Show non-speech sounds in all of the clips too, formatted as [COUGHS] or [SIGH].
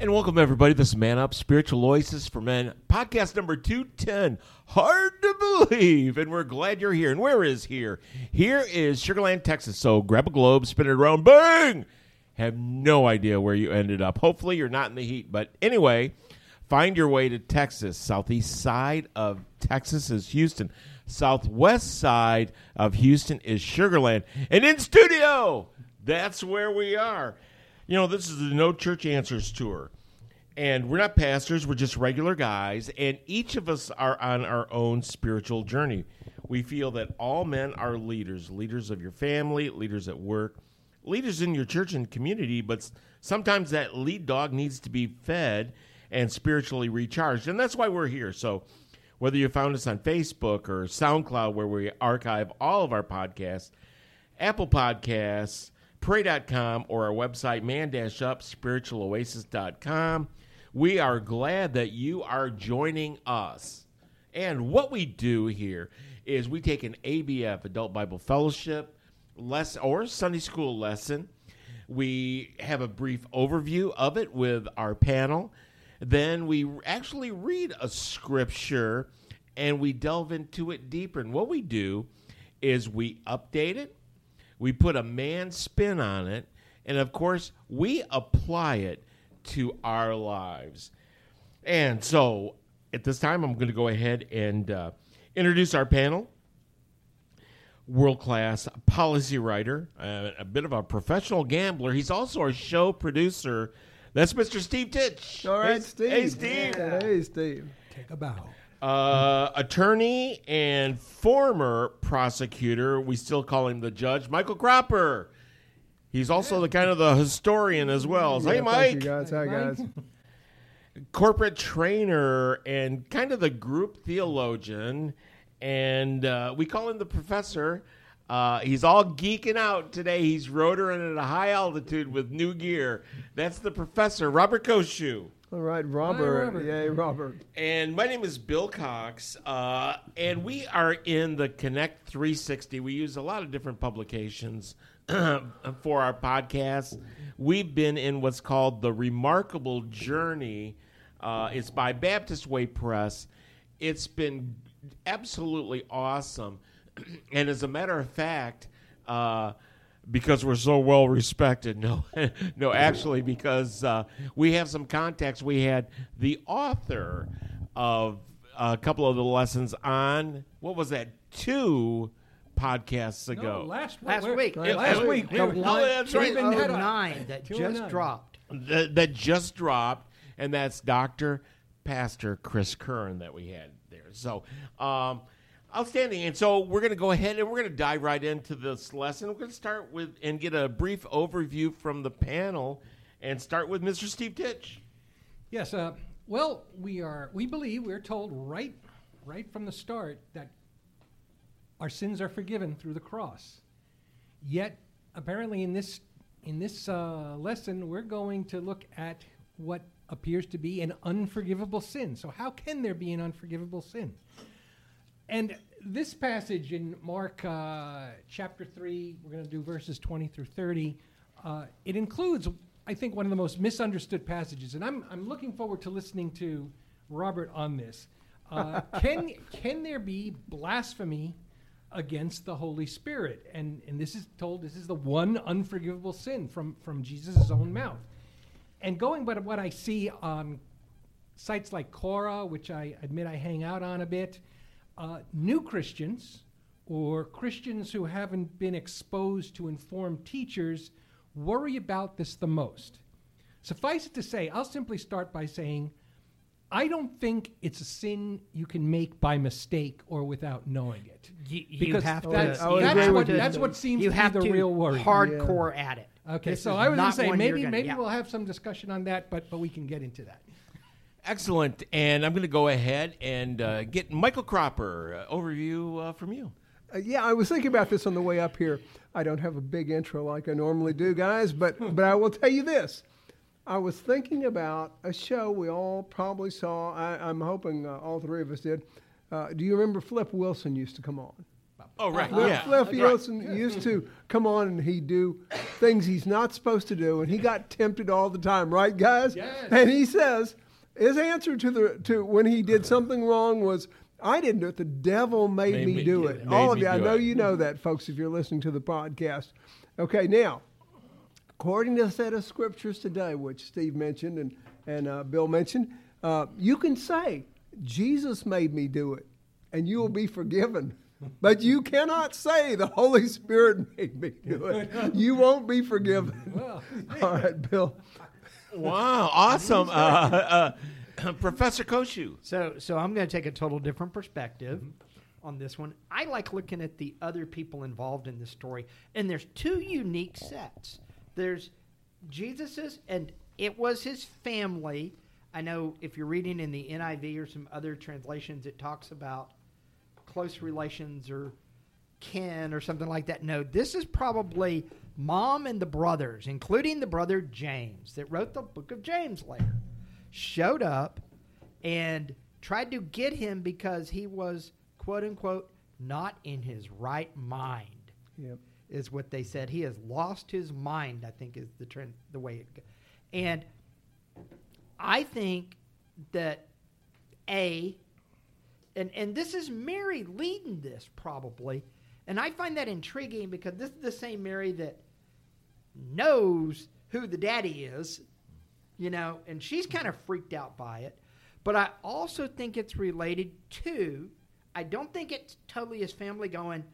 And welcome, everybody. This is Man Up Spiritual Oasis for Men, podcast number 210. Hard to believe. And we're glad you're here. And where is here? Here is Sugarland, Texas. So grab a globe, spin it around, bang! Have no idea where you ended up. Hopefully, you're not in the heat. But anyway, find your way to Texas. Southeast side of Texas is Houston. Southwest side of Houston is Sugarland. And in studio, that's where we are. You know, this is the No Church Answers tour. And we're not pastors, we're just regular guys. And each of us are on our own spiritual journey. We feel that all men are leaders leaders of your family, leaders at work, leaders in your church and community. But sometimes that lead dog needs to be fed and spiritually recharged. And that's why we're here. So whether you found us on Facebook or SoundCloud, where we archive all of our podcasts, Apple Podcasts, Pray.com, or our website, man-up, spiritualoasis.com. We are glad that you are joining us. And what we do here is we take an ABF, Adult Bible Fellowship, lesson or Sunday school lesson. We have a brief overview of it with our panel. Then we actually read a scripture and we delve into it deeper. And what we do is we update it, we put a man spin on it, and of course, we apply it to our lives. And so at this time, I'm going to go ahead and uh, introduce our panel. World class policy writer, uh, a bit of a professional gambler. He's also our show producer. That's Mr. Steve Titch. All right, Hey, Steve. Hey, Steve. Hey, Steve. Take a bow. Uh, attorney and former prosecutor. We still call him the judge, Michael Cropper. He's also the kind of the historian as well. So, hey, Mike. Thank you guys. Hi, Mike. guys. [LAUGHS] corporate trainer and kind of the group theologian, and uh, we call him the professor. Uh, he's all geeking out today. He's rotoring at a high altitude with new gear. That's the professor, Robert Koshu. All right, Robert. Robert. Yay, Robert. And my name is Bill Cox, uh, and we are in the Connect 360. We use a lot of different publications [CLEARS THROAT] for our podcast. We've been in what's called the Remarkable Journey. Uh, it's by Baptist Way Press. It's been absolutely awesome, [CLEARS THROAT] and as a matter of fact. Uh, because we're so well respected. [LAUGHS] No, no, actually, because uh, we have some contacts. We had the author of a couple of the lessons on what was that? Two podcasts ago. No, last, Last we're- week. Last last week. week. we Oh, that's right. Even had a- 209 that just dropped. that, that just dropped, and that's Doctor Pastor Chris Kern that we had there. So, um, outstanding. And so we're going to go ahead and we're going to dive right into this lesson. We're going to start with and get a brief overview from the panel, and start with Mr. Steve Titch. Yes. Uh, well, we are. We believe we're told right, right from the start that our sins are forgiven through the cross. Yet, apparently, in this in this uh, lesson, we're going to look at what appears to be an unforgivable sin. So, how can there be an unforgivable sin? And this passage in Mark uh, chapter 3, we're going to do verses 20 through 30, uh, it includes, I think, one of the most misunderstood passages. And I'm, I'm looking forward to listening to Robert on this. Uh, [LAUGHS] can, can there be blasphemy against the Holy Spirit? And, and this is told, this is the one unforgivable sin from, from Jesus' own mouth. And going by what I see on sites like Quora, which I admit I hang out on a bit, uh, new Christians or Christians who haven't been exposed to informed teachers worry about this the most. Suffice it to say, I'll simply start by saying I don't think it's a sin you can make by mistake or without knowing it. You, you Because have to. that's, would that's what, that's what seems you to have be the to real worry. hardcore at it. Okay, This so I was going to say maybe maybe yeah. we'll have some discussion on that, but but we can get into that. Excellent. And I'm going to go ahead and uh, get Michael Cropper uh, overview uh, from you. Uh, yeah, I was thinking about this on the way up here. I don't have a big intro like I normally do, guys, but but I will tell you this. I was thinking about a show we all probably saw. I, I'm hoping uh, all three of us did. Uh, do you remember Flip Wilson used to come on? Oh, right. Flip, yeah. Flip Right. Wilson used to come on and he'd do things he's not supposed to do, and he got tempted all the time, right, guys? Yes. And he says his answer to the to when he did something wrong was, "I didn't do it. The devil made, Made me, me do it." All of you, I know it. you know that, folks, if you're listening to the podcast. Okay, now according to a set of scriptures today, which Steve mentioned and, and uh, Bill mentioned, uh, you can say, Jesus made me do it, and you will be forgiven. [LAUGHS] But you cannot say the Holy Spirit made me do it. [LAUGHS] You won't be forgiven. [LAUGHS] All right, Bill. Wow. Awesome. Uh, uh, [COUGHS] Professor Koshu. So, so I'm going to take a total different perspective on this one. I like looking at the other people involved in this story, and there's two unique sets. There's Jesus's, and it was his family. I know if you're reading in the NIV or some other translations, it talks about close relations or kin or something like that. No, this is probably mom and the brothers, including the brother James that wrote the book of James later, showed up and tried to get him because he was quote unquote not in his right mind Yep. is what they said. He has lost his mind. I think is the trend, the way it, go- and I think that a, and and this is Mary leading this probably, and I find that intriguing because this is the same Mary that knows who the daddy is, you know, and she's kind of freaked out by it. But I also think it's related to, I don't think it's totally his family going,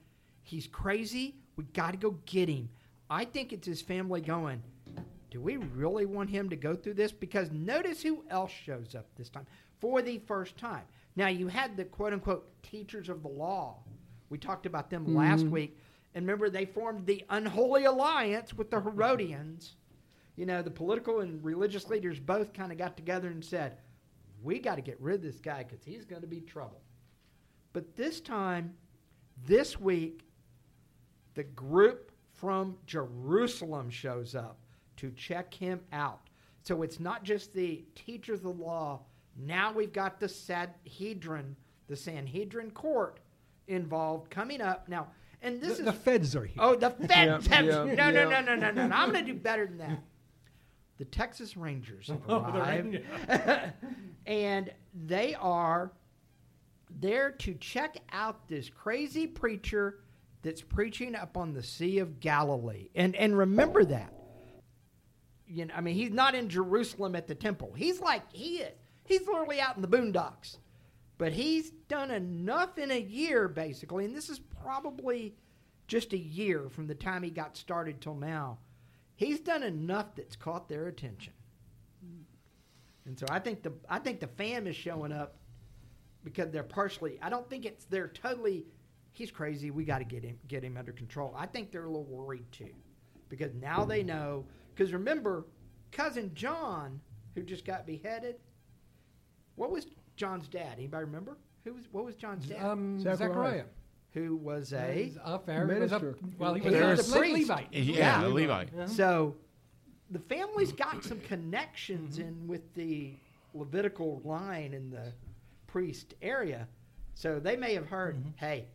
he's crazy, we got to go get him. I think it's his family going, do we really want him to go through this? Because notice who else shows up this time for the first time. Now, you had the quote unquote teachers of the law. We talked about them last mm-hmm. week. And remember, they formed the unholy alliance with the Herodians. You know, the political and religious leaders both kind of got together and said, we got to get rid of this guy because he's going to be trouble. But this time, this week, the group from Jerusalem shows up to check him out. So it's not just the teachers of the law. Now we've got the Sanhedrin, the Sanhedrin court involved coming up. Now, and this the, is the feds are here. Oh, the [LAUGHS] feds. Yeah, have- yeah, no, no, no, no, no, no, no. I'm going to do better than that. The Texas Rangers have [LAUGHS] Oh, arrived, [LAUGHS] and they are there to check out this crazy preacher that's preaching up on the Sea of Galilee. And and remember that. You know, I mean, he's not in Jerusalem at the temple. He's like he is. He's literally out in the boondocks. But he's done enough in a year, basically, and this is probably just a year from the time he got started till now. He's done enough that's caught their attention. And so I think the I think the fam is showing up because they're partially. I don't think it's they're totally. He's crazy. We got to get him get him under control. I think they're a little worried too, because now they know. Because remember, cousin John, who just got beheaded. What was John's dad? Anybody remember? Who was what was John's dad? Um, Zechariah. Zechariah. who was a He's a Pharisee. was a- Minister. well, he He was, was a a priest. Levite. Yeah, Yeah. Levi. So the family's got some connections in with the Levitical line in the priest area. So they may have heard, hey,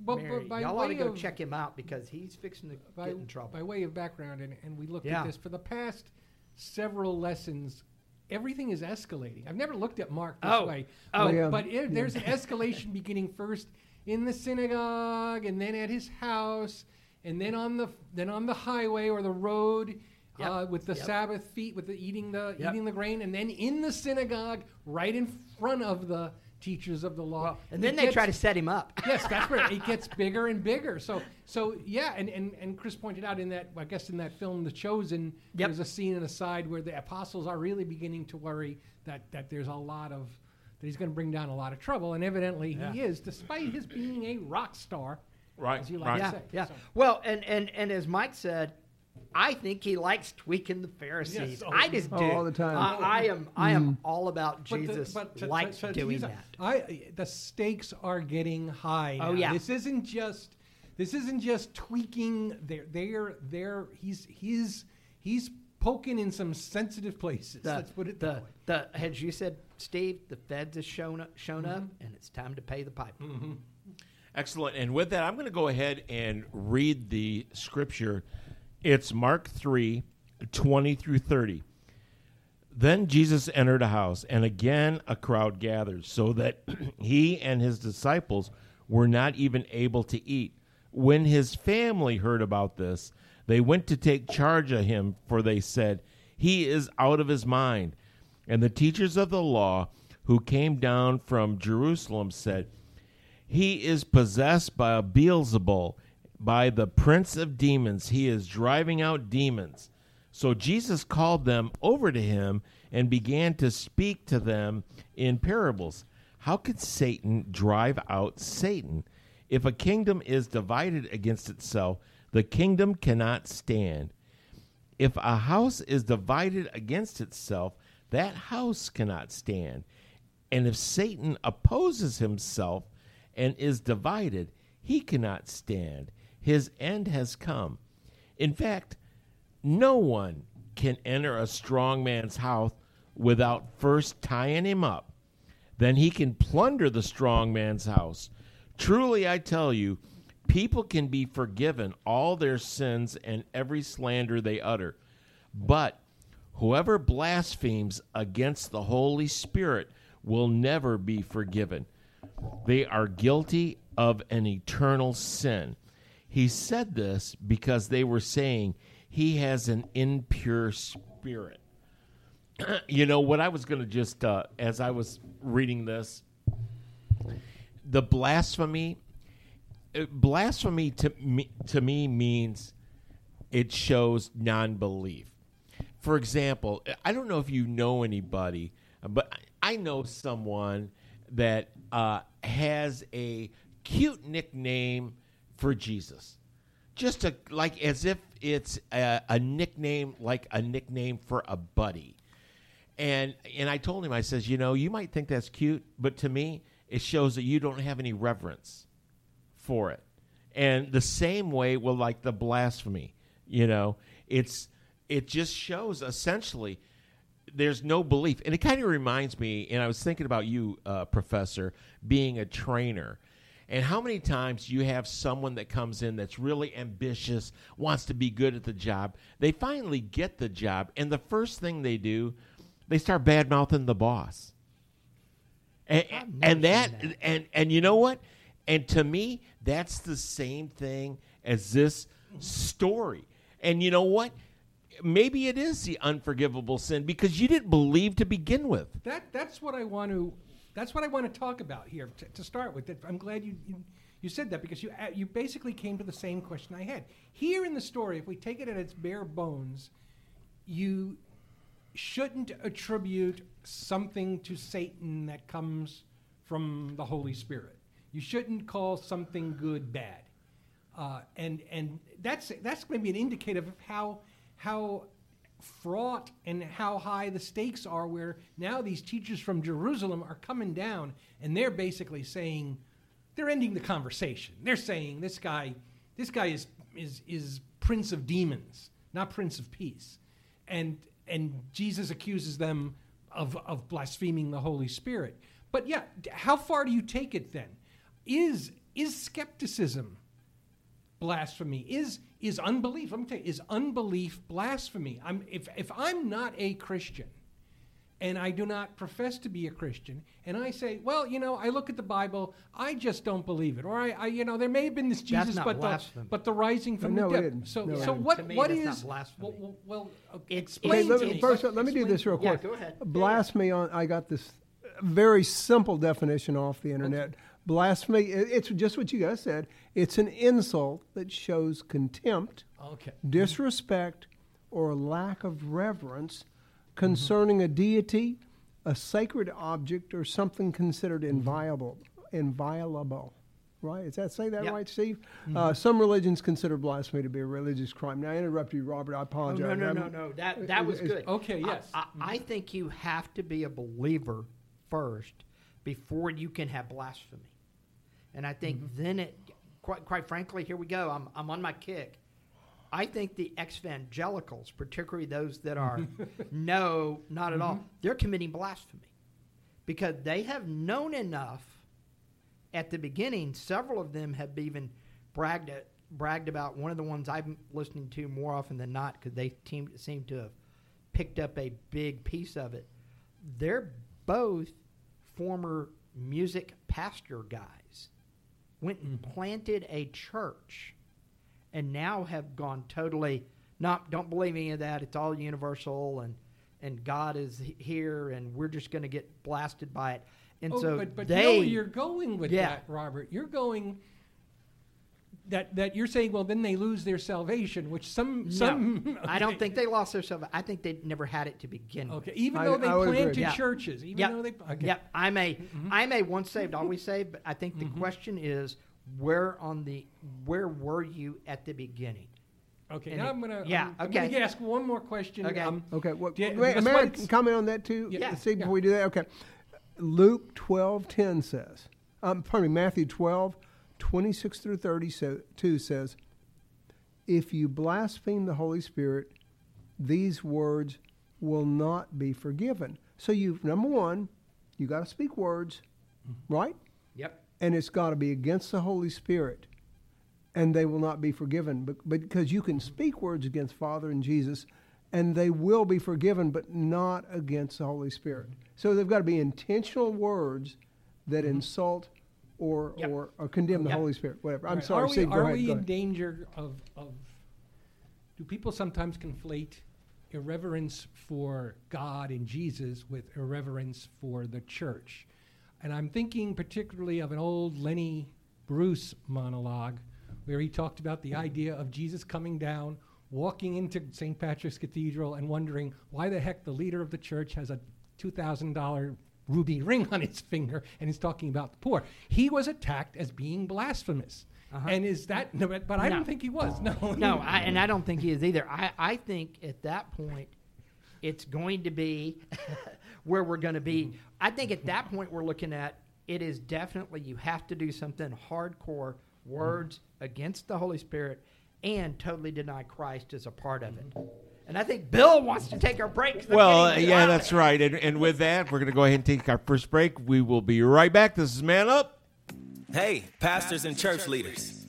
But, Mary, but y'all ought to go of, check him out because he's fixing to by, get in trouble. by way of background, and, and we looked Yeah. at this for the past several lessons. Everything is escalating. I've never looked at Mark this Oh. way, Oh. but, Yeah. but it, there's an escalation [LAUGHS] beginning first in the synagogue, and then at his house, and then on the then on the highway or the road. Yep. Uh, with the Yep. Sabbath feet, with the eating the Yep. eating the grain, and then in the synagogue, right in front of the teachers of the law. and then It they try to set him up. yes, that's where it gets [LAUGHS] bigger and bigger. So, so yeah, and, and, and Chris pointed out in that, I guess in that film, The Chosen, Yep. there's a scene in a side where the apostles are really beginning to worry that, that there's a lot of, that he's going to bring down a lot of trouble, and evidently he is, despite his being a rock star, Right, as you like right. to yeah, say. yeah. So- Well, and, and, and as Mike said, I think he likes tweaking the Pharisees. Yes, oh, I just oh, do. all the time. I, I am. I am all about But the- Jesus. but to- to- likes to- to doing use that. I the stakes are getting high. Oh, yeah. This isn't just this isn't just tweaking. They're they're they're he's he's he's poking in some sensitive places. The, Let's put it the, that way. the as you said, Steve, the feds has shown up, shown up, Mm-hmm. and it's time to pay the piper. Excellent. And with that, I'm going to go ahead and read the scripture. It's Mark 3 20 through 30. Then Jesus entered a house, and again a crowd gathered, so that [CLEARS THROAT] he and his disciples were not even able to eat. When his family heard about this, they went to take charge of him, for they said, He is out of his mind. And the teachers of the law who came down from Jerusalem said, he is possessed by a Beelzebul, by the prince of demons. He is driving out demons. So Jesus called them over to him and began to speak to them in parables. How could Satan drive out Satan? If a kingdom is divided against itself, the kingdom cannot stand. If a house is divided against itself, that house cannot stand. And if Satan opposes himself and is divided, he cannot stand. His end has come. In fact, no one can enter a strong man's house without first tying him up. Then he can plunder the strong man's house. Truly, I tell you, people can be forgiven all their sins and every slander they utter. But whoever blasphemes against the Holy Spirit will never be forgiven. They are guilty of an eternal sin. He said this because they were saying he has an impure spirit. [CLEARS THROAT] you know, what I was going to just, uh, as I was reading this, the blasphemy, uh, blasphemy to me, to me means it shows non belief. For example, I don't know if you know anybody, but I know someone that uh, has a cute nickname for Jesus. Just a, like as if it's a, a nickname, like a nickname for a buddy. And and I told him, I says, you know, you might think that's cute, but to me, it shows that you don't have any reverence for it. And the same way with like the blasphemy, you know, it's it just shows essentially there's no belief. And it kind of reminds me, and I was thinking about you, uh, Professor, being a trainer. And how many times you have someone that comes in that's really ambitious, wants to be good at the job. They finally get the job, and the first thing they do, they start bad mouthing the boss. And, and that, seen and and you know what? And to me, that's the same thing as this story. And you know what? Maybe it is the unforgivable sin because you didn't believe to begin with. That that's what I want to that's what I want to talk about here to, to start with. I'm glad you, you you said that because you a- you basically came to the same question I had. Here in the story, if we take it at its bare bones, you shouldn't attribute something to Satan that comes from the Holy Spirit. You shouldn't call something good bad, uh, and and that's that's going to be an indicator of how how fraught and how high the stakes are. Where now these teachers from Jerusalem are coming down, and they're basically saying they're ending the conversation. They're saying this guy this guy is is is prince of demons, not prince of peace, and and Jesus accuses them of of blaspheming the Holy Spirit. But yeah, how far do you take it then? Is is skepticism blasphemy? Is is unbelief? Let me tell you, is unbelief blasphemy? I'm if if I'm not a Christian and I do not profess to be a Christian, and I say, well, you know, I look at the Bible, I just don't believe it, or I, I you know, there may have been this Jesus, but the, but the rising from No, the it dead. isn't. So, No, it so what To me, what that's is not blasphemy. Well, well, well okay, It's- explain Okay, let to me, me. first, let me do this real Yeah, quick. go ahead. Blasphemy on. I got this very simple definition off the internet. Blasphemy. it- It's just what you guys said. It's an insult that shows contempt, Okay. disrespect, or lack of reverence concerning a deity, a sacred object, or something considered mm-hmm. inviolable. Inviolable. right? Is that say that Yep. right, Steve? Mm-hmm. Uh, some religions consider blasphemy to be a religious crime. Now, I interrupted you, Robert. I Oh, apologize. no, no, I'm- no, no. That that was good. Okay, I- yes. I, I mm-hmm. think you have to be a believer first before you can have blasphemy, and I think mm-hmm. then it. Quite, quite frankly, here we go. I'm I'm on my kick. I think the evangelicals, particularly those that are [LAUGHS] no, not at all, mm-hmm. they're committing blasphemy because they have known enough at the beginning. Several of them have even bragged at, bragged about one of the ones I'm listening to more often than not because they seem, seem to have picked up a big piece of it. They're both former music pastor guys, went and mm-hmm. planted a church, and now have gone totally not. Don't believe any of that. It's all universal, and and God is here, and we're just going to get blasted by it. And Oh, so but but they, no, you're going with Yeah. that, Robert. You're going that that you're saying. Well, then they lose their salvation, which some some. no, [LAUGHS] I don't think they lost their salvation. I think they never had it to begin with. Okay, even I- though they I would agree. planted Yeah. churches, even Yep. though they. Okay. Yep. I'm a am a once saved, always saved. But I think the Mm-hmm. question is where on the where were you at the beginning? Okay. And now it- I'm gonna. yeah, I'm, I'm okay. gonna ask one more question. Okay. Um, Okay. Well, Yeah, may, because may I comment on that too, Yeah. Steve, Yeah. before we do that? Okay. Luke twelve ten says, um, pardon me, Matthew 12, 26 through 32 says, If you blaspheme the Holy Spirit, these words will not be forgiven. So you number one, you got to speak words, mm-hmm. right? Yep. and it's got to be against the Holy Spirit, and they will not be forgiven. But, but because you can speak words against Father and Jesus, and they will be forgiven, but not against the Holy Spirit. So they've got to be intentional words that mm-hmm. insult or. Yep. or, or condemn the Yep. Holy Spirit. Whatever. I'm Right. sorry, Are we. Go are ahead, we in danger of, of? Do people sometimes conflate irreverence for God and Jesus with irreverence for the church? And I'm thinking particularly of an old Lenny Bruce monologue where he talked about the idea of Jesus coming down, walking into St. Patrick's Cathedral, and wondering why the heck the leader of the church has a $2,000 ruby [LAUGHS] ring on his finger and he's talking about the poor. He was attacked as being blasphemous. And is that, no, but, but I Uh-huh. No. don't think he was. No, [LAUGHS] No, I, and I don't think he is either. I, I think at that point, it's going to be [LAUGHS] where we're going to be. I think at that point, we're looking at it is definitely you have to do something hardcore words against the Holy Spirit and totally deny Christ as a part of it. And I think Bill wants to take our break. I'm Well, uh, yeah, that's right. And, and with that, we're going to go ahead and take our first break. We will be right back. This is Man Up. Hey, pastors and church leaders.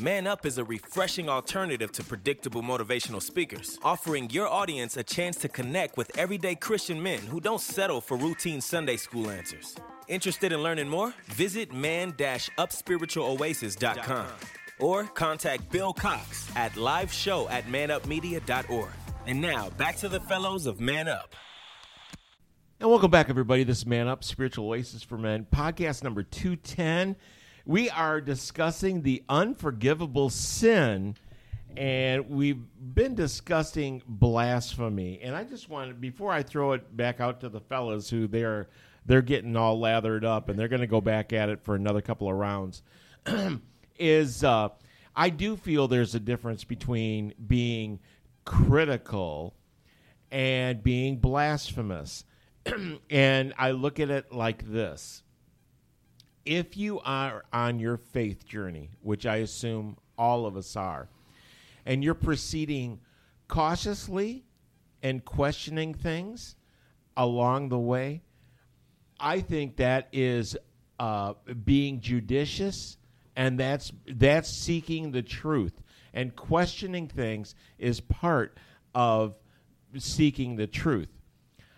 Man Up is a refreshing alternative to predictable motivational speakers, offering your audience a chance to connect with everyday Christian men who don't settle for routine Sunday school answers. Interested in learning more? Visit man-upspiritualoasis.com or contact Bill Cox at liveshow at manupmedia.org. And now, back to the fellows of Man Up. And welcome back, everybody. This is Man Up, Spiritual Oasis for Men, podcast number 210. We are discussing the unforgivable sin, and we've been discussing blasphemy. And I just wanted, before I throw it back out to the fellas who they're they're getting all lathered up and they're going to go back at it for another couple of rounds, [CLEARS THROAT] is uh, I do feel there's a difference between being critical and being blasphemous. [CLEARS THROAT] and I look at it like this if you are on your faith journey, which I assume all of us are, and you're proceeding cautiously and questioning things along the way, I think that is uh, being judicious, and that's that's seeking the truth. And questioning things is part of seeking the truth.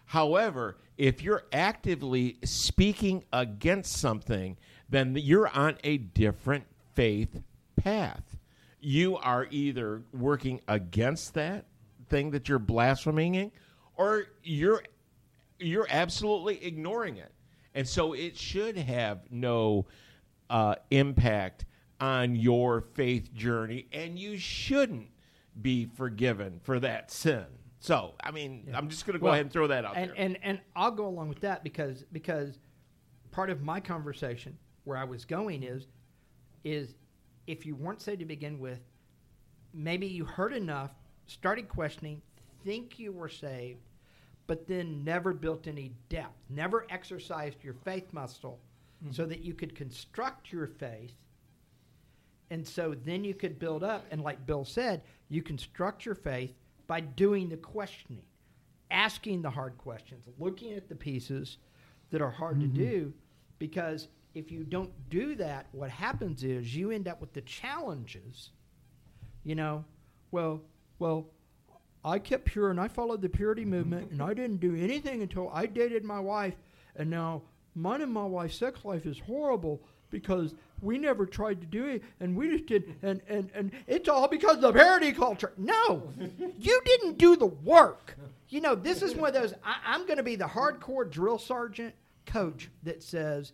However, if you're actively speaking against something, then you're on a different faith path. You are either working against that thing that you're blaspheming, or you're you're absolutely ignoring it. And so it should have no uh, impact on your faith journey, and you shouldn't be forgiven for that sin. So, I mean, I'm just going to go Well, ahead and throw that out and, there. And and I'll go along with that because because part of my conversation where I was going is is if you weren't saved to begin with, maybe you heard enough, started questioning, think you were saved, but then never built any depth, never exercised your faith muscle hmm. so that you could construct your faith. And so then you could build up. And like Bill said, you construct your faith by doing the questioning, asking the hard questions, looking at the pieces that are hard to mm-hmm. do. Because if you don't do that, what happens is you end up with the challenges. You know, well, well, I kept pure and I followed the purity mm-hmm. movement and I didn't do anything until I dated my wife. And now mine and my wife's sex life is horrible because we never tried to do it and we just did. And, and, and it's all because of the purity culture. No, you didn't do the work. You know, this is one of those, I, I'm going to be the hardcore drill sergeant coach that says,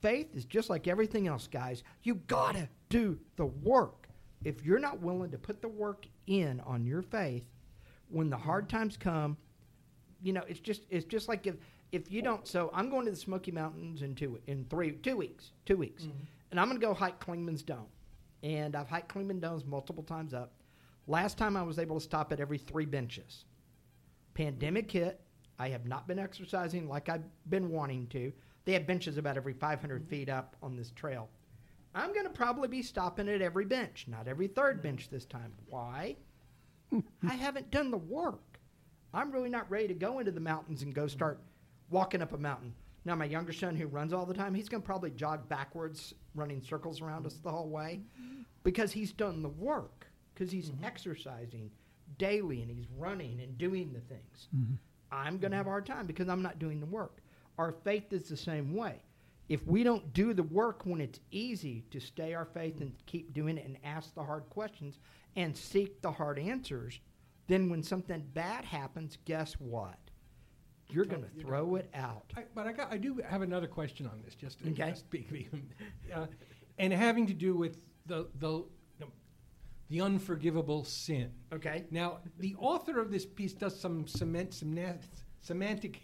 faith is just like everything else, guys. You got to do the work. If you're not willing to put the work in on your faith, when the hard times come, you know, it's just it's just like if if you don't. So I'm going to the Smoky Mountains in two in three two weeks, two weeks, mm-hmm. and I'm going to go hike Clingmans Dome, and I've hiked Clingman Domes multiple times up. Last time I was able to stop at every three benches. Pandemic hit. I have not been exercising like I've been wanting to. They have benches about every 500 mm-hmm. feet up on this trail. I'm going to probably be stopping at every bench, not every third mm-hmm. bench this time. Why? [LAUGHS] I haven't done the work. I'm really not ready to go into the mountains and go start walking up a mountain. Now, my younger son, who runs all the time, he's going to probably jog backwards, running circles around us the whole way because he's done the work, because he's mm-hmm. exercising daily and he's running and doing the things. Mm-hmm. I'm going to have a hard time because I'm not doing the work. Our faith is the same way. If we don't do the work when it's easy to stay our faith and keep doing it and ask the hard questions and seek the hard answers, then when something bad happens, guess what? You're going to throw it out. I, but I, got, I do have another question on this, just to Okay. just be, [LAUGHS] uh, and having to do with the the the unforgivable sin. Okay? Now, the author of this piece does some cement, semna- semantic,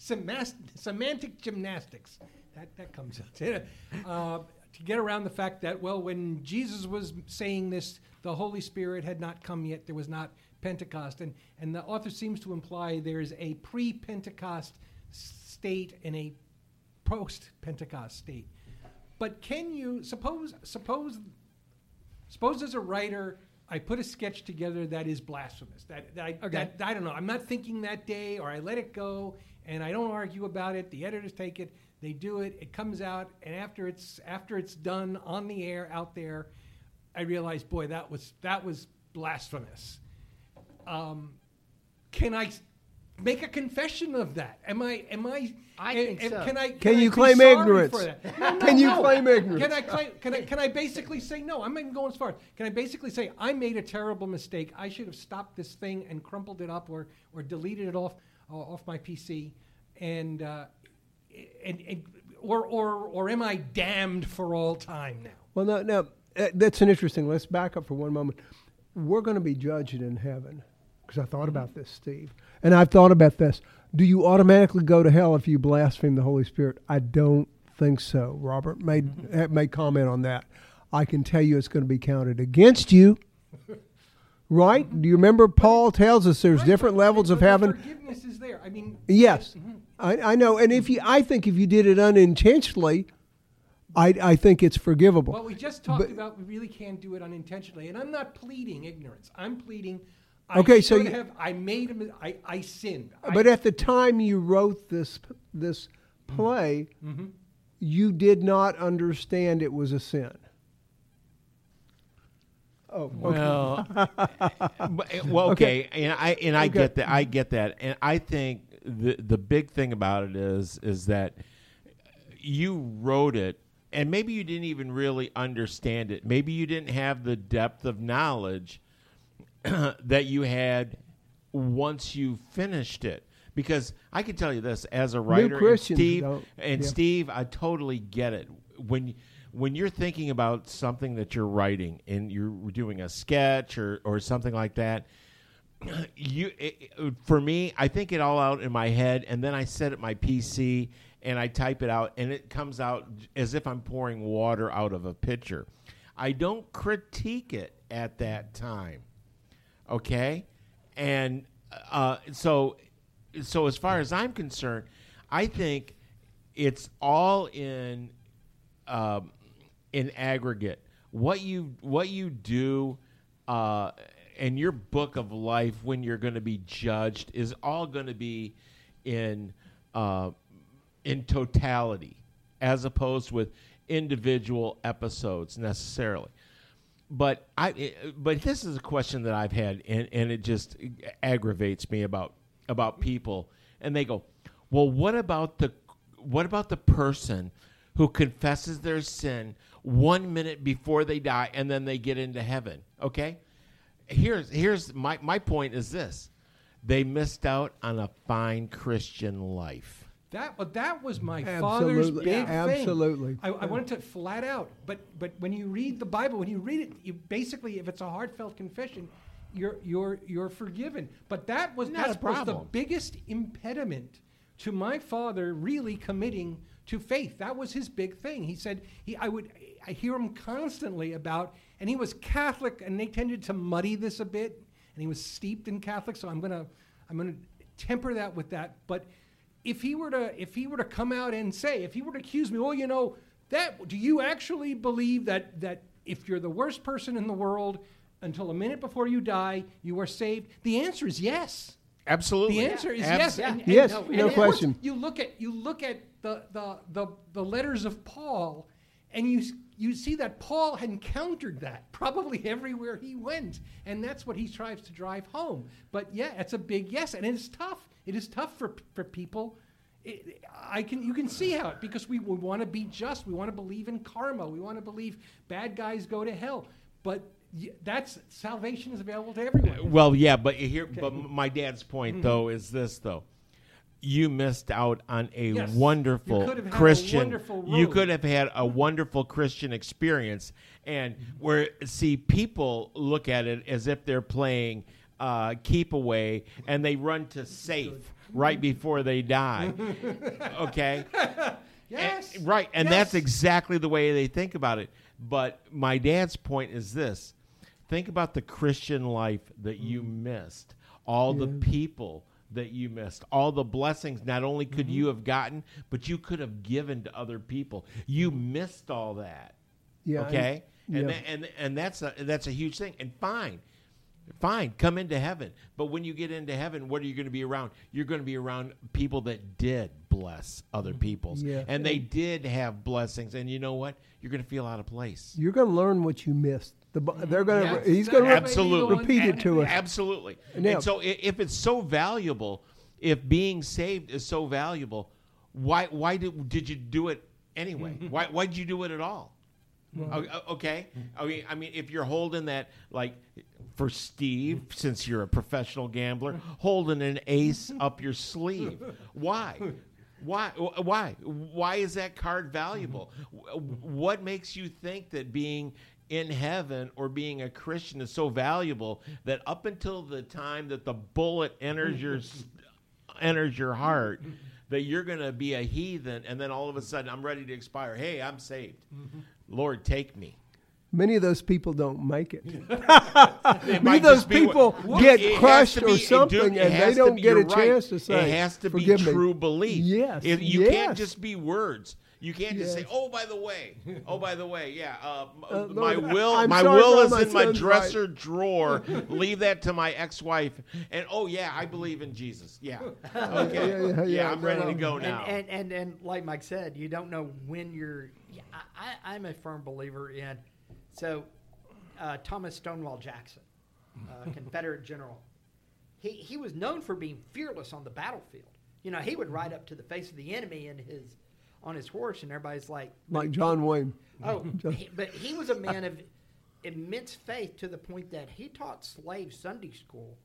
semas- semantic gymnastics. That, that comes out. uh, to get around the fact that, well, when Jesus was saying this, the Holy Spirit had not come yet. There was not Pentecost. And, and the author seems to imply there's a pre Pentecost state and a post Pentecost state. But can you suppose suppose Suppose as a writer, I put a sketch together that is blasphemous. That, that, I, that I don't know. I'm not thinking that day, or I let it go, and I don't argue about it. The editors take it, they do it, it comes out, and after it's after it's done on the air out there, I realize, boy, that was that was blasphemous. Um, can I make a confession of that? Am I? Am I? I am- think so. Can I? Can I you be claim ignorance? [LAUGHS] No, no, Can you no. claim ignorance? Can I claim? Can I? Can I basically say no? I'm not even going as far. As can I basically say I made a terrible mistake? I should have stopped this thing and crumpled it up, or or deleted it off uh, off my PC, and uh, and, and or or or am I damned for all time now? Well, no, no, uh, that's an interesting. Let's back up for one moment. We're going to be judged in heaven because I thought about this, Steve, and I've thought about this. Do you automatically go to hell if you blaspheme the Holy Spirit? I don't think so. Robert made uh, made comment on that. I can tell you it's going to be counted against you. Right? Do you remember Paul tells us there's Right, different levels of heaven? Forgiveness is there. I mean, Yes, I, I know. And if you, I think if you did it unintentionally, I, I think it's forgivable. Well, we just talked But- about we really can't do it unintentionally, and I'm not pleading ignorance. I'm pleading. I Okay, so you- have. I made a. mis- I I sinned. I- But at the time you wrote this this play, mm-hmm. you did not understand it was a sin. Oh, okay. Well, [LAUGHS] but- eh, well, okay, and I and I Okay. get that. I get that, and I think the the big thing about it is is that you wrote it, and maybe you didn't even really understand it. Maybe you didn't have the depth of knowledge [CLEARS THROAT] that you had once you finished it. Because I can tell you this as a writer, and Steve, and yeah. Steve, I totally get it. When when you're thinking about something that you're writing and you're doing a sketch or or something like that, [CLEARS THROAT] you it, it- for me, I think it all out in my head, and then I set at my PC and I type it out, and it comes out as if I'm pouring water out of a pitcher. I don't critique it at that time okay? And uh, so so as far as i'm concerned i think it's all in um, in aggregate. What you what you do uh, in your book of life when you're going to be judged is all going to be in uh, in totality as opposed with individual episodes necessarily but I eh, but this is a question that I've had and, and it just aggravates me about about people and they go, "Well, what about the what about the person who confesses their sin 1 minute before they die and then they get into heaven?" Okay? Here's here's my my point is this. They missed out on a fine Christian life. That, but that was my father's Absolutely. big Yeah. thing. Absolutely. I, I wanted to flat out. But but when you read the Bible, when you read it, you basically, if it's a heartfelt confession, you're you're you're forgiven. But that was Not that was the biggest impediment to my father really committing to faith. That was his big thing. He said he I would I hear him constantly about, and he was Catholic, and they tended to muddy this a bit, and he was steeped in Catholic. So I'm gonna I'm gonna temper that with that, but if he were to if he were to come out and say if he were to accuse me well you know that do you actually believe that that if you're the worst person in the world until a minute before you die you are saved the answer is yes Absolutely. the answer is Abs- yes and- and- Yes, and no of course, question. you look at you look at the the the, the letters of paul and you you see that Paul had encountered that probably [LAUGHS] everywhere he went, and that's what he tries to drive home. But yeah, it's a big yes, and it's tough. It is tough for for people. It, I can you can see how it because we, we want to be just. We want to believe in karma. We want to believe bad guys go to hell. But that's salvation is available to everyone. Well, yeah, but here, but my dad's point Mm-hmm. though is this though. You missed out on a Yes. wonderful You could have had a Christian. wonderful you could have had a wonderful Christian experience, and where see people look at it as if they're playing uh, keep away, and they run to safe right before they die. [LAUGHS] okay, Yes, and- right, and Yes. that's exactly the way they think about it. But my dad's point is this: think about the Christian life that you missed, all the people that you missed, all the blessings. Not only could you have gotten, but you could have given to other people. You missed all that. Yeah, Okay, and- and yeah. and and that's a that's a huge thing. And fine. Fine, come into heaven. But when you get into heaven, what are you going to be around? You're going to be around people that did bless other people's. Yeah. And they did have blessings. And you know what? You're going to feel out of place. You're going to learn what you missed. The, they're going to. Yes, he's going to that may be the Absolutely. repeat it to us. Absolutely. Now- and so if it's so valuable, if being saved is so valuable, why why did, did you do it anyway? [LAUGHS] why why did you do it at all? Okay, mm-hmm. I mean, I mean, if you're holding that, like, for Steve, since you're a professional gambler, holding an ace up your sleeve, why? Why? Why? Why is that card valuable? What makes you think that being in heaven or being a Christian is so valuable that up until the time that the bullet enters your enters your heart, that you're going to be a heathen, and then all of a sudden I'm ready to expire. Hey, I'm saved. Mm-hmm. Lord, take me. Many of those people don't make it. It [LAUGHS] [LAUGHS] Many of those people what- get it crushed to or something, dude, and they don't be- get a you're right. chance to say, It has to be "Forgive me." true belief. Yes, If- you yes. can't just be words. You can't just say, "Oh, by the way, oh, by the way, yeah, uh, Uh, my Lord, will, I'm my will is my in my sins, dresser drawer. [LAUGHS] Leave that to my ex-wife." And oh yeah, I believe in Jesus. Yeah, okay, Yeah, yeah, yeah, I'm no, ready to go and, now. And, and and like Mike said, you don't know when you're. Yeah, I, I, I'm a firm believer in. So, uh, Thomas Stonewall Jackson, uh, [LAUGHS] Confederate general, he he was known for being fearless on the battlefield. You know, he would ride up to the face of the enemy in his on his horse, and everybody's like, like John Wayne. Oh, [LAUGHS] he, but he was a man of immense faith to the point that he taught slaves Sunday school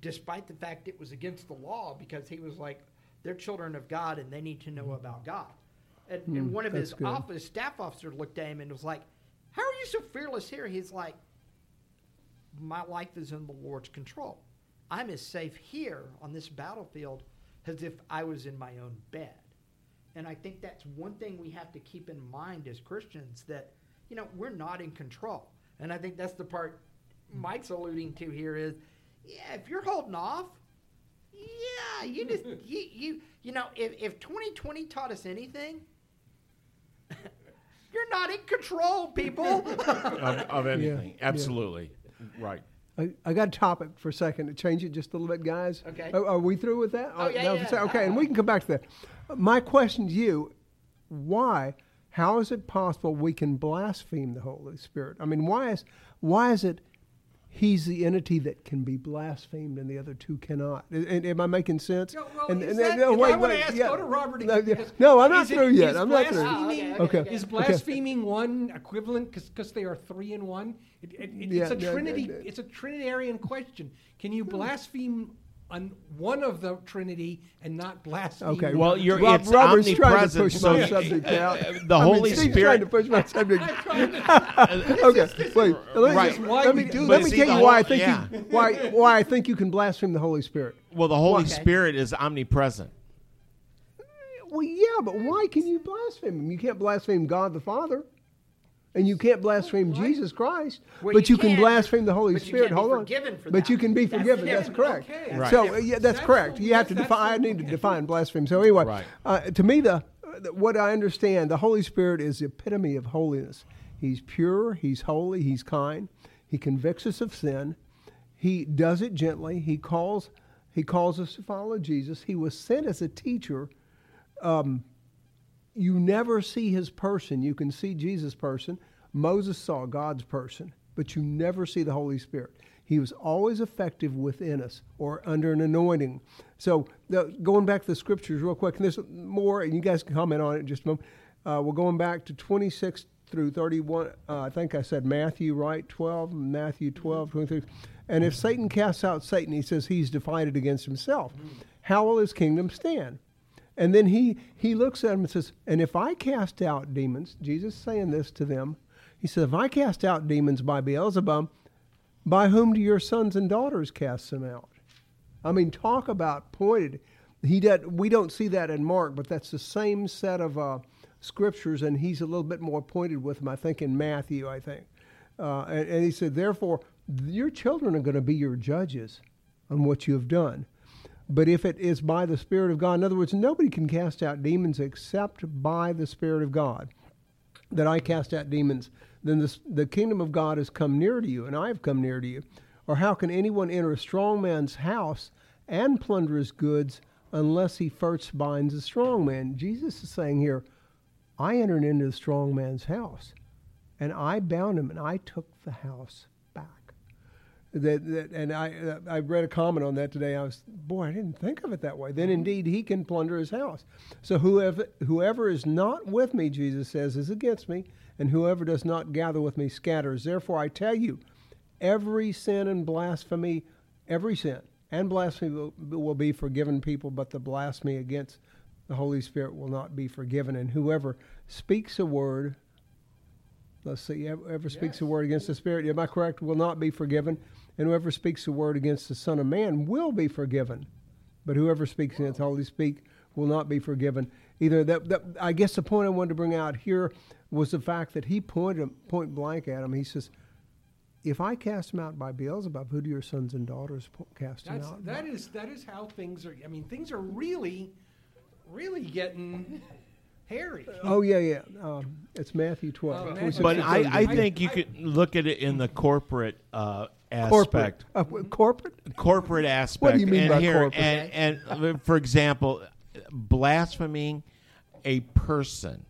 despite the fact it was against the law, because he was like, they're children of God and they need to know about God. And, and one of his good. office staff officers looked at him and was like, "How are you so fearless here?" He's like, "My life is in the Lord's control. I'm as safe here on this battlefield as if I was in my own bed." And I think that's one thing we have to keep in mind as Christians that you know we're not in control. And I think that's the part Mike's alluding to here is, yeah, if you're holding off, yeah, you just [LAUGHS] you you you know if if 2020 taught us anything, you're not in control, people. [LAUGHS] of, of anything. yeah. Absolutely. Right. I, I got a topic for a second to change it just a little bit, guys. Okay. Are, are we through with that? Oh, yeah, no, yeah. so- Okay, and we uh-huh. can come back to that. My question to you: Why? How is it possible we can blaspheme the Holy Spirit? I mean, why is why is it He's the entity that can be blasphemed, and the other two cannot. And, and am I making sense? No, well, and, and- that- no, wait, I wait, ask, yeah. go to Robert No, yeah. No, I'm not is it- through yet. I'm not through. Oh, okay, Okay. Is okay. blaspheming one equivalent because they are three in one? It, it, Yeah, it's a trinity. It's a trinitarian question. Can you hmm. blaspheme on one of the Trinity and not blaspheme? Okay. the Well, other you're two? Rob, it's Robert's trying to omnipresent. push so my subject out. the I Holy Steve's Spirit. trying to push my subject. [LAUGHS] I'm to- [LAUGHS] okay, wait. Let me, Right. just- let me, do let me tell the you why I think yeah. you why why I think you can blaspheme the Holy Spirit. Well, the Holy Okay. Spirit is omnipresent. Well, yeah, but why can you blaspheme him? You can't blaspheme God the Father, and you can't blaspheme Jesus Christ. Well, but you you, can, can, blaspheme the Holy but you Spirit. can't be Hold on. forgiven for but you can be That's forgiven. That's different. correct. Okay. Right. So yeah, that's, That's correct. You have to define. I need to define blasphemy. So anyway, Right. uh, to me, the the- what I understand, the Holy Spirit is the epitome of holiness. He's pure. He's holy. He's kind. He convicts us of sin. He does it gently. He calls. He calls us to follow Jesus. He was sent as a teacher you never see his person. You can see Jesus' person. Moses saw God's person, but you never see the Holy Spirit. He was always effective within us or under an anointing. So, the, going back to the scriptures real quick, and there's more, and you guys can comment on it in just a moment. Uh, we're going back to 26 through 31. Uh, I think I said Matthew, right? 12, Matthew 12, 23. And if Satan casts out Satan, he says he's divided against himself. How will his kingdom stand? And then he, he looks at him and says, And if I cast out demons, Jesus saying this to them, he said, If I cast out demons by Beelzebub, by whom do your sons and daughters cast them out? I mean, talk about pointed. He does, we don't see that in Mark, but that's the same set of uh, scriptures, and he's a little bit more pointed with them, I think, in Matthew, I think. Uh, and, and he said, Therefore, your children are going to be your judges on what you have done. But if it is by the Spirit of God, in other words, nobody can cast out demons except by the Spirit of God. That I cast out demons, then the, the kingdom of God has come near to you, and I have come near to you. Or how can anyone enter a strong man's house and plunder his goods unless he first binds a strong man? Jesus is saying here, I entered into the strong man's house, and I bound him, and I took the house that, that and I uh, I read a comment on that today. I was boy, I didn't think of it that way. Then indeed he can plunder his house. So whoever whoever is not with me, Jesus says, is against me, and whoever does not gather with me scatters. Therefore I tell you, every sin and blasphemy, every sin and blasphemy will, will be forgiven people, but the blasphemy against the Holy Spirit will not be forgiven. And whoever speaks a word let's see, whoever speaks a word against the Spirit, am I correct, will not be forgiven. And whoever speaks a word against the Son of Man will be forgiven. But whoever speaks against the Holy Speak will not be forgiven. Either that, that I guess the point I wanted to bring out here was the fact that he pointed point blank at him. He says, If I cast him out by Beelzebub, who do your sons and daughters po- cast him out? that by? is that is how things are. I mean, things are really, really getting hairy. Oh, yeah, yeah. Um, it's Matthew 12. Uh, Matthew But I, I I- think you could look at it in the corporate uh, corporate. aspect. Uh, corporate? corporate aspect. What do you mean and by here, corporate? And, and for example, blaspheming a person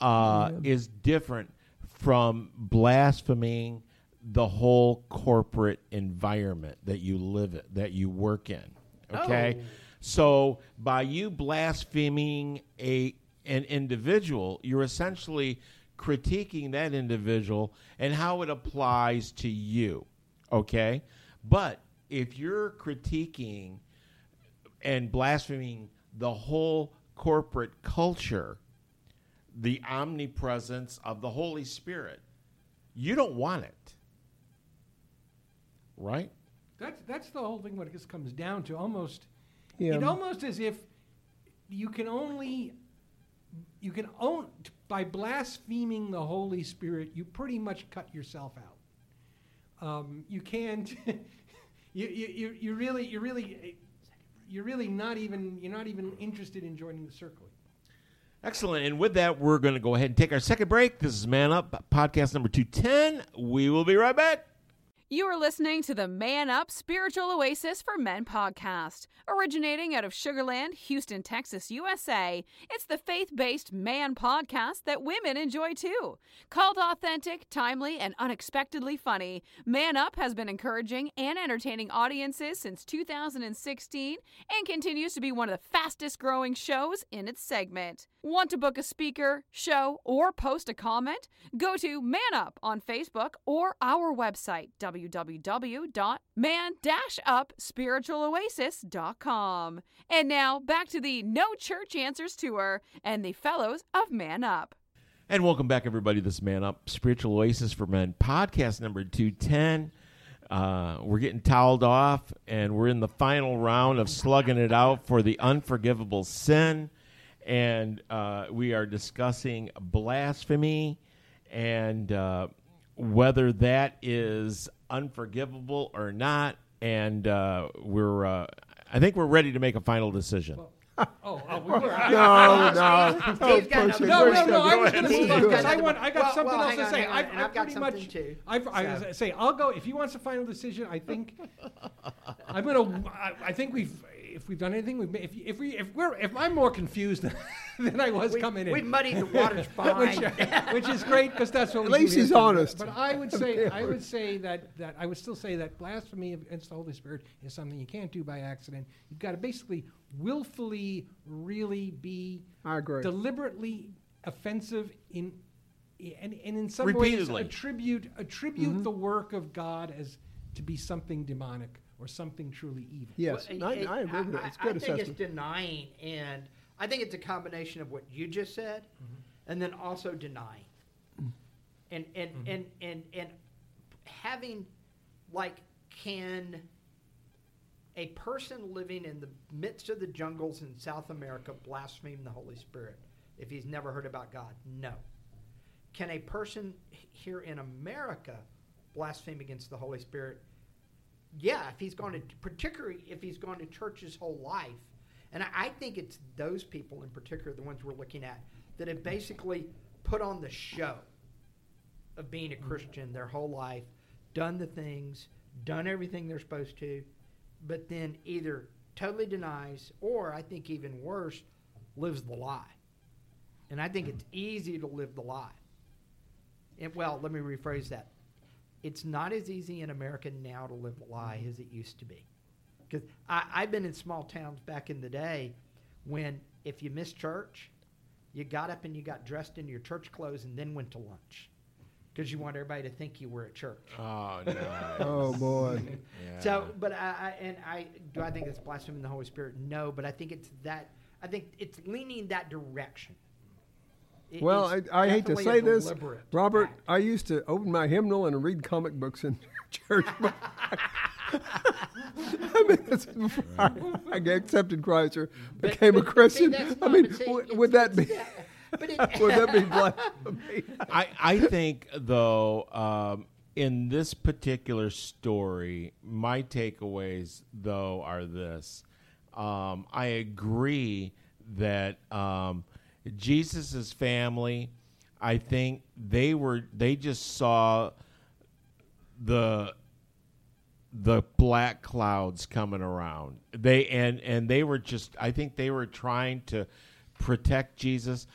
uh, is different from blaspheming the whole corporate environment that you live in, that you work in. Okay, Oh. so by you blaspheming a an individual, you're essentially critiquing that individual and how it applies to you. Okay, but if you're critiquing and blaspheming the whole corporate culture, the omnipresence of the Holy Spirit, you don't want it. Right? That's that's the whole thing. What this comes down to, almost, Yeah. it almost as if you can only you can own by blaspheming the Holy Spirit, you pretty much cut yourself out. Um, you can't. [LAUGHS] you, you, you, really you really you're really not even you're not even interested in joining the circle. Excellent. And with that, we're going to go ahead and take our second break. This is Man Up, podcast number 210. We will be right back. You are listening to the Man Up Spiritual Oasis for Men podcast. Originating out of Sugarland, Houston, Texas, USA, it's the faith based man podcast that women enjoy too. Called authentic, timely, and unexpectedly funny, Man Up has been encouraging and entertaining audiences since 2016 and continues to be one of the fastest growing shows in its segment. Want to book a speaker, show, or post a comment? Go to Man Up on Facebook or our website, www.man-upspiritualoasis.com. And now back to the No Church Answers Tour and the Fellows of Man Up. And welcome back, everybody. This is Man Up Spiritual Oasis for Men podcast number 210. Uh, we're getting toweled off, and we're in the final round of slugging it out for the unforgivable sin. And uh, we are discussing blasphemy and uh, whether that is unforgivable or not. And uh, we're, uh, I think we're ready to make a final decision. Oh, oh we were. I- [LAUGHS] No, no. Steve's got push another- No, no, no. I was going to He's move on because I another- want. I got Well, something well, else to say. on, I've, I've I've got pretty something much. too, I've, so. was- say I'll go if he wants a final decision. I think [LAUGHS] I'm gonna. I, I think we've. If we've done anything, we've. ma- If, if we. If we're. If I'm more confused than, [LAUGHS] than I was We, coming in. we muddied the waters [LAUGHS] fine. which, which is great because that's what we At least he's honest. But I would say, [LAUGHS] I would say that that I would still say that blasphemy against the Holy Spirit is something you can't do by accident. You've got to basically willfully, really be I agree. deliberately offensive in. And, and in some Repeatedly. ways attribute attribute mm-hmm. the work of God as to be something demonic or something truly evil. Yes, Well, I, it- I agree with that. It's I good think it's denying, and I think it's a combination of what you just said, Mm-hmm. and then also denying, and and Mm-hmm. and and and having, like, can a person living in the midst of the jungles in South America blaspheme the Holy Spirit if he's never heard about God? No. Can a person here in America blaspheme against the Holy Spirit? Yeah, if he's gone to, particularly if he's gone to church his whole life. And I, I think it's those people in particular, the ones we're looking at, that have basically put on the show of being a mm-hmm. Christian their whole life, done the things, done everything they're supposed to, but then either totally denies or, I think even worse, lives the lie. And I think it's mm-hmm. easy to live the lie. And, well, let me rephrase that. It's not as easy in America now to live a lie mm-hmm. as it used to be. Because I've been in small towns back in the day when if you missed church, you got up and you got dressed in your church clothes and then went to lunch because you want everybody to think you were at church. Oh, no. [LAUGHS] Oh boy. So, but I, I and I do I think it's blaspheming the Holy Spirit? No, but I think it's that. I think it's leaning that direction. It- Well, I, I hate to say this, Robert. act. I used to open my hymnal and read comic books in [LAUGHS] church. [LAUGHS] I mean, that's before [LAUGHS] I, I accepted Christ or became a but see, Christian. that's I mean, but w- would that be? it's it, Would that be blasphemy? I, I think though um, in this particular story, my takeaways though are this: um, I agree that um, Jesus's family, I think they were they just saw the the black clouds coming around. They and and they were just I think they were trying to protect Jesus.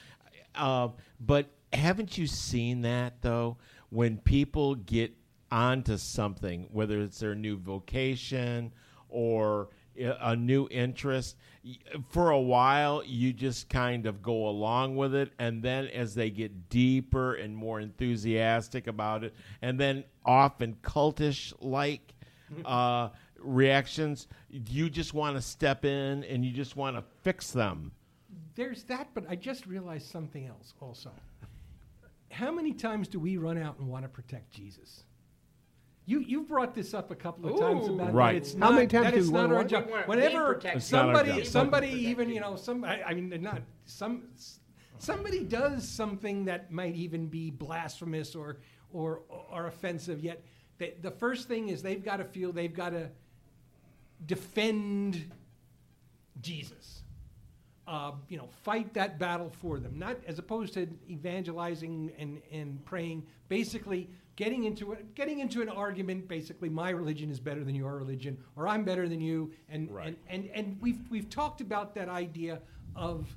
Uh, but haven't you seen that though? When people get onto something, whether it's their new vocation or a new interest, for a while you just kind of go along with it, and then as they get deeper and more enthusiastic about it, and then often cultish like [LAUGHS] uh, reactions, you just want to step in and you just want to fix them. There's that, but I just realized something else also. How many times do we run out and want to protect Jesus? You you brought this up a couple of times Ooh. about that Right. it's How not, many times that it's not wanna our job. Whenever we protect It's not our somebody somebody even you. you know some I, I mean not some somebody does something that might even be blasphemous or or or offensive. Yet the, the first thing is they've got to feel they've got to defend Jesus uh, you know, fight that battle for them, not as opposed to evangelizing and, and praying. Basically, getting into it, getting into an argument. Basically, my religion is better than your religion, or I'm better than you. And Right. and, and and we've we've talked about that idea of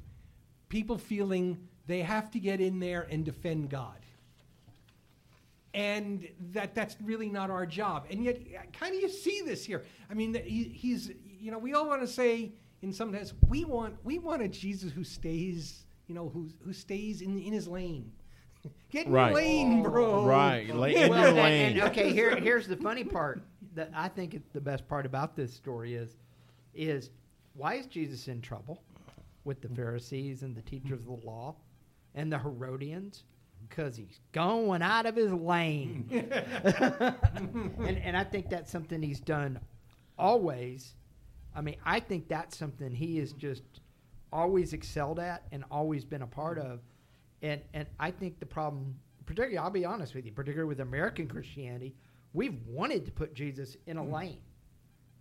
people feeling they have to get in there and defend God. And that that's really not our job. And yet, kind of you see this here. I mean, he, he's you know we all want to say in some sense we want we want a Jesus who stays you know who who stays in in his lane. [LAUGHS] Get in Right. lane, bro. Right, lay in Well, your and- lane. and, [LAUGHS] okay, here, here's the funny part that I think it, the best part about this story is, is why is Jesus in trouble with the Pharisees and the teachers of the law and the Herodians? Because he's going out of his lane. [LAUGHS] and, and I think that's something he's done always. I mean, I think that's something he has just always excelled at and always been a part of. And and I think the problem, particularly, I'll be honest with you, particularly with American Christianity, we've wanted to put Jesus in a mm. lane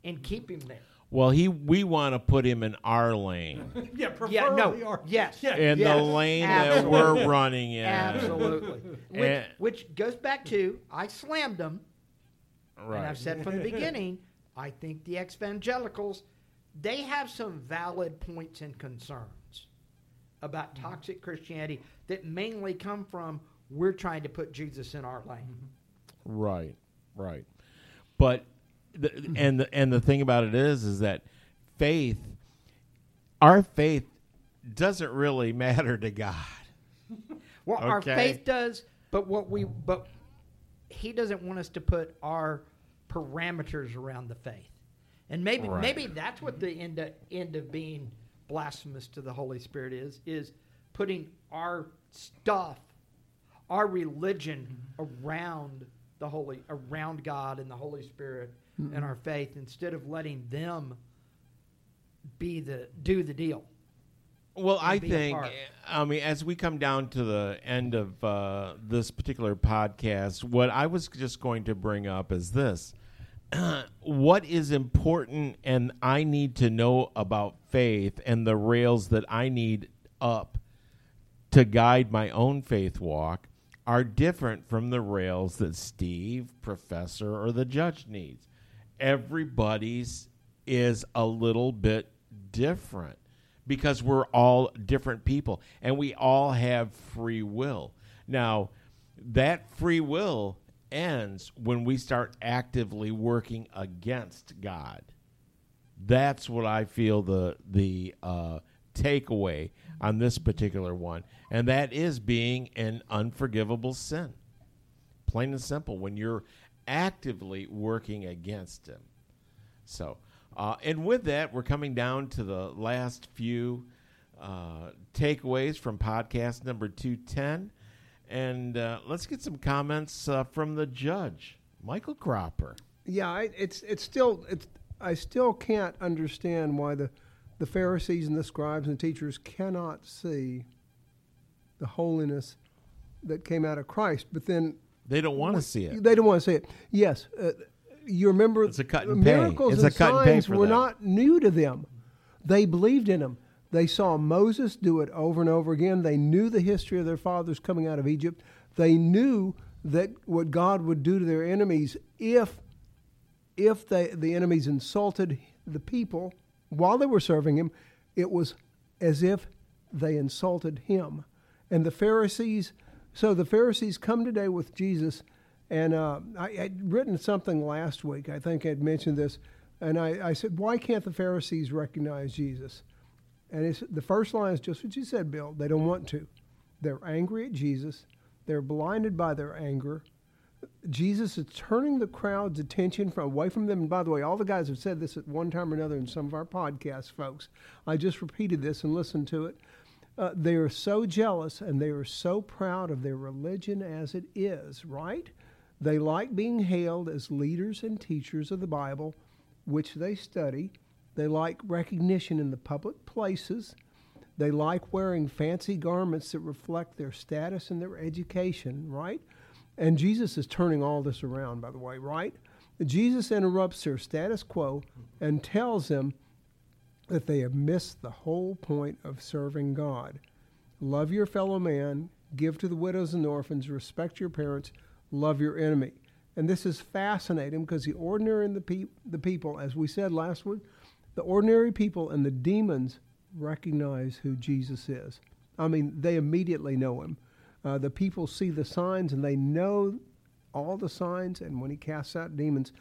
and keep him there. Well, he we want to put him in our lane, [LAUGHS] Yeah, Yeah, no, preferably or- yes. Yeah. in the Yes, lane that we're running in. Absolutely. [LAUGHS] which, And- which goes back to I slammed them, Right. and I've said from the beginning, I think the evangelicals, they have some valid points and concerns about mm-hmm. toxic Christianity that mainly come from we're trying to put Jesus in our lane. Mm-hmm. Right, right. But the, mm-hmm. and the, and the thing about it is, is that faith, our faith, doesn't really [LAUGHS] matter to God. [LAUGHS] Well, our faith does, but what we but he doesn't want us to put our parameters around the faith. And maybe Right. maybe that's what the end of, end of being blasphemous to the Holy Spirit is is putting our stuff, our religion around the holy around God and the Holy Spirit and our faith instead of letting them be the do the deal. Well, I think. I mean, as we come down to the end of uh, this particular podcast, what I was just going to bring up is this. What is important and I need to know about faith and the rails that I need up to guide my own faith walk are different from the rails that Steve, professor, or the judge needs. Everybody's is a little bit different because we're all different people and we all have free will. Now, that free will ends when we start actively working against God. That's what I feel the the uh, takeaway on this particular one, and that is being an unforgivable sin. Plain and simple. When you're actively working against Him. So, uh, and with that, we're coming down to the last few uh, takeaways from podcast number 210. And uh, let's get some comments uh, from the judge, Michael Cropper. Yeah, I, it's it's still it's I still can't understand why the the Pharisees and the scribes and teachers cannot see the holiness that came out of Christ. But then They don't want to see it. they don't want to see it. Yes, uh, you remember It's a cut and pay. miracles It's and a cut and pay signs for were them. not new to them. They believed in them. They saw Moses do it over and over again. They knew the history of their fathers coming out of Egypt. They knew that what God would do to their enemies if if they, the enemies insulted the people while they were serving him, it was as if they insulted him. And the Pharisees, so the Pharisees come today with Jesus, and uh, I had written something last week. I think I'd mentioned this, and I, I said, why can't the Pharisees recognize Jesus? And it's, the first line is just what you said, Bill. They don't want to. They're angry at Jesus. They're blinded by their anger. Jesus is turning the crowd's attention from away from them. And by the way, all the guys have said this at one time or another in some of our podcasts, folks. I just repeated this and listened to it. Uh, they are so jealous and they are so proud of their religion as it is, right? They like being hailed as leaders and teachers of the Bible, which they study. They like recognition in the public places. They like wearing fancy garments that reflect their status and their education, right? And Jesus is turning all this around, by the way, right? Jesus interrupts their status quo and tells them that they have missed the whole point of serving God. Love your fellow man, give to the widows and orphans, respect your parents, love your enemy. And this is fascinating because the ordinary and the, pe- the people, as we said last week, the ordinary people and the demons recognize who Jesus is. I mean, they immediately know him. Uh, the people see the signs and they know all the signs, and when he casts out demons,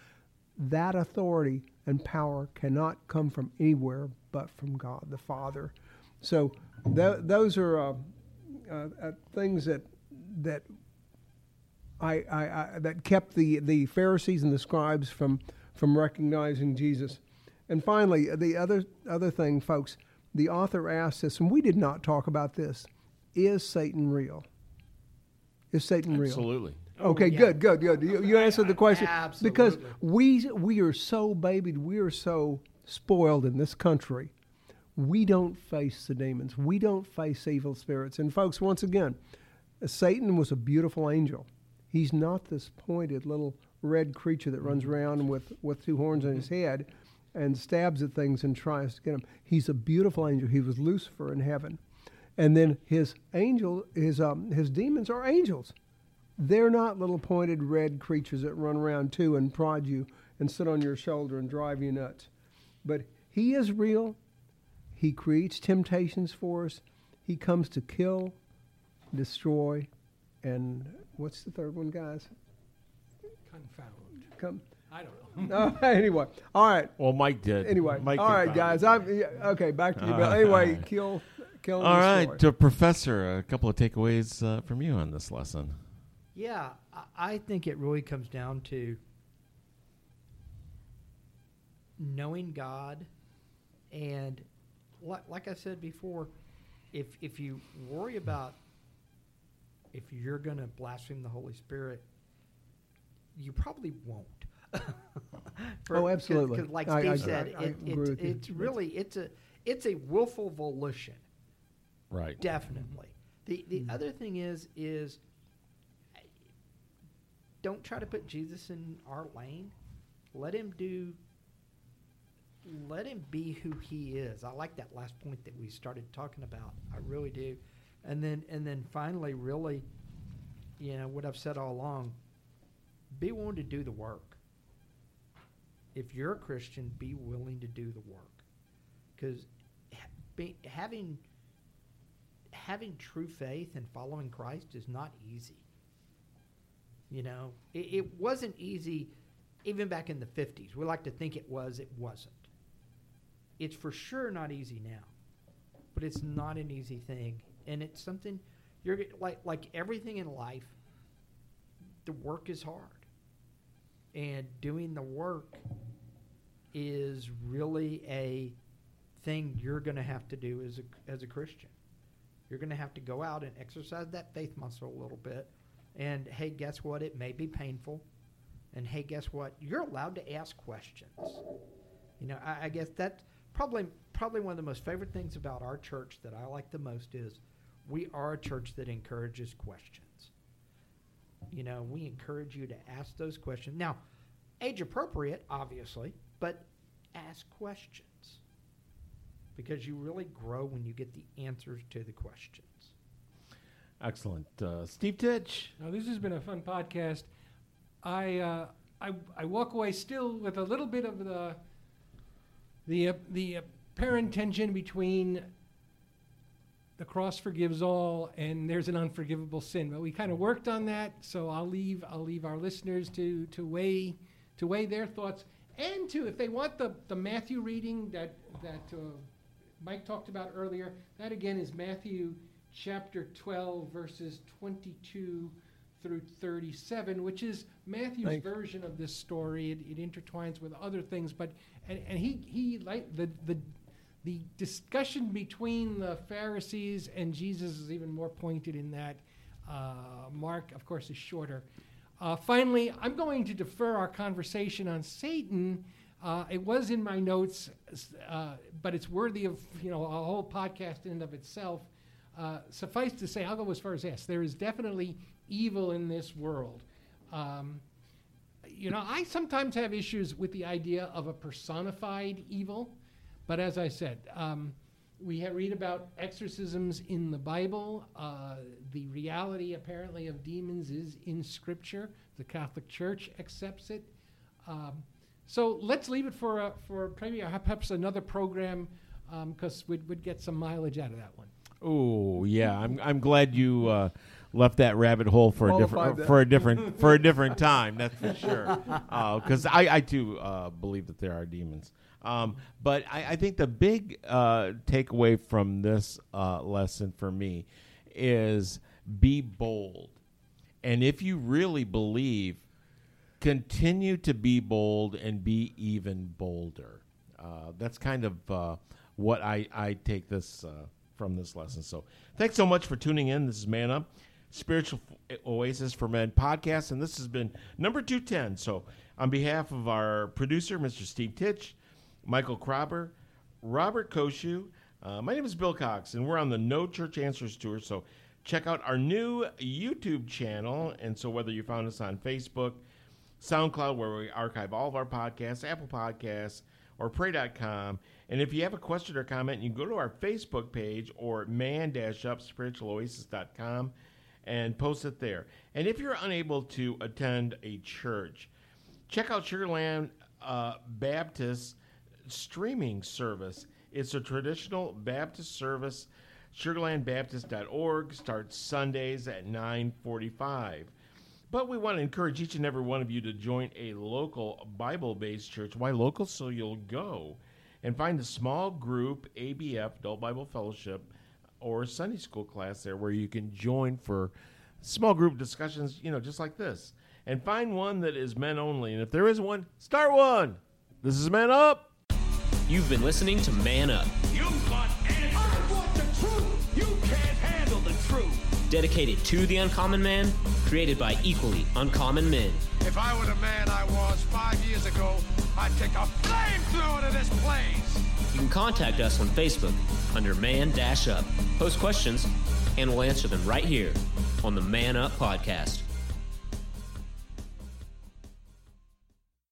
that authority and power cannot come from anywhere but from God the Father. So th- those are uh, uh, uh, things that that I, I, I, that kept the, the Pharisees and the scribes from from recognizing Jesus. And finally, the other other thing, folks, the author asks us, and we did not talk about this: Is Satan real? Is Satan real? Absolutely. Oh, okay, yeah. good, good, good. You, you answered the question Absolutely. because we we are so babied, we are so spoiled in this country. We don't face the demons. We don't face evil spirits. And folks, once again, Satan was a beautiful angel. He's not this pointed little red creature that runs mm-hmm. around with with two horns on his head and stabs at things and tries to get them. He's a beautiful angel. He was Lucifer in heaven. And then his angel, his um, his demons are angels. They're not little pointed red creatures that run around too and prod you and sit on your shoulder and drive you nuts. But he is real. He creates temptations for us. He comes to kill, destroy, and what's the third one, guys? Confound. Come. I don't know. [LAUGHS] Oh, anyway, all right. Well, Mike did. Anyway, Mike all did right, guys. I'm yeah, okay. Back to you, Bill. Anyway, kill, kill. All right, destroy. to Professor, a couple of takeaways uh, from you on this lesson. Yeah, I, I think it really comes down to knowing God, and like, like I said before, if if you worry about if you're going to blaspheme the Holy Spirit, you probably won't. [LAUGHS] For- Oh, 'cause- absolutely. 'cause like Steve I- said, I- I it, agree it's, you. it's really it's a it's a willful volition. Right. Definitely. The the hmm. other thing is is don't try to put Jesus in our lane. Let him do let him be who he is. I like that last point that we started talking about. I really do. And then and then finally really you know what I've said all along be willing to do the work. If you're a Christian, be willing to do the work. Cuz having having true faith and following Christ is not easy. You know, it, it wasn't easy even back in the 50s. We like to think it was, it wasn't. It's for sure not easy now, but it's not an easy thing. And it's something you're like, like everything in life, the work is hard. And doing the work is really a thing you're going to have to do as a, as a Christian. You're going to have to go out and exercise that faith muscle a little bit. And hey, guess what? It may be painful. And hey, guess what? You're allowed to ask questions. You know, I, I guess that's probably probably one of the most favorite things about our church that I like the most is we are a church that encourages questions. You know, we encourage you to ask those questions. Now, age appropriate, obviously, but ask questions because you really grow when you get the answers to the questions. Excellent. Uh, Steve Titch. Now, this has been a fun podcast. I, uh, I, I walk away still with a little bit of the, the, uh, the apparent tension between the cross forgives all and there's an unforgivable sin. But we kind of worked on that, so I'll leave, I'll leave our listeners to, to, weigh, to weigh their thoughts. And to, if they want the, the Matthew reading that, that uh, Mike talked about earlier, that again is Matthew chapter 12, verses 22 through 37, which is Matthew's Thanks. version of this story. It, it intertwines with other things, but and, and he he like the the the discussion between the Pharisees and Jesus is even more pointed in that. Uh, Mark, of course, is shorter. Uh, finally, I'm going to defer our conversation on Satan. Uh, it was in my notes, uh, but it's worthy of you know a whole podcast in and of itself. Uh, suffice to say, I'll go as far as yes, there is definitely evil in this world. Um, you know, I sometimes have issues with the idea of a personified evil, but as I said, um, we ha- read about exorcisms in the Bible. Uh, the reality, apparently, of demons is in Scripture. The Catholic Church accepts it. Um, so let's leave it for a, for maybe a- perhaps another program because we'd, we'd get some mileage out of that one. Oh yeah, I'm I'm glad you uh, left that rabbit hole for a different that. for a different for a [LAUGHS] different time. That's for sure. Because I I too uh, believe that there are demons. Um, but I, I think the big uh, takeaway from this uh, lesson for me is be bold, and if you really believe, continue to be bold and be even bolder. Uh, that's kind of uh, what I, I take this uh, from this lesson. So thanks so much for tuning in. This is Man Up, Spiritual Oasis for Men podcast, and this has been number 210. So on behalf of our producer, Mr. Steve Titch, Michael Krabber, Robert Koshu, uh, my name is Bill Cox, and we're on the No Church Answers Tour. So check out our new YouTube channel. And so whether you found us on Facebook, SoundCloud, where we archive all of our podcasts, Apple Podcasts, or pray.com. And if you have a question or comment, you go to our Facebook page or man-up spiritualoasis.com and post it there. And if you're unable to attend a church, check out Sugarland uh, Baptist streaming service. It's a traditional Baptist service. SugarlandBaptist.org starts Sundays at 945. But we want to encourage each and every one of you to join a local Bible based church. Why local? So you'll go and find a small group, ABF, Adult Bible Fellowship, or Sunday school class there where you can join for small group discussions, you know, just like this. And find one that is men only. And if there is one, start one. This is Man Up. You've been listening to Man Up, You want answers. I want the truth. You can't handle the truth. dedicated to the uncommon man, created by equally uncommon men. If I were the man I was five years ago, I'd take a flamethrower to this place. You can contact us on Facebook under Man Dash Up. Post questions, and we'll answer them right here on the Man Up Podcast.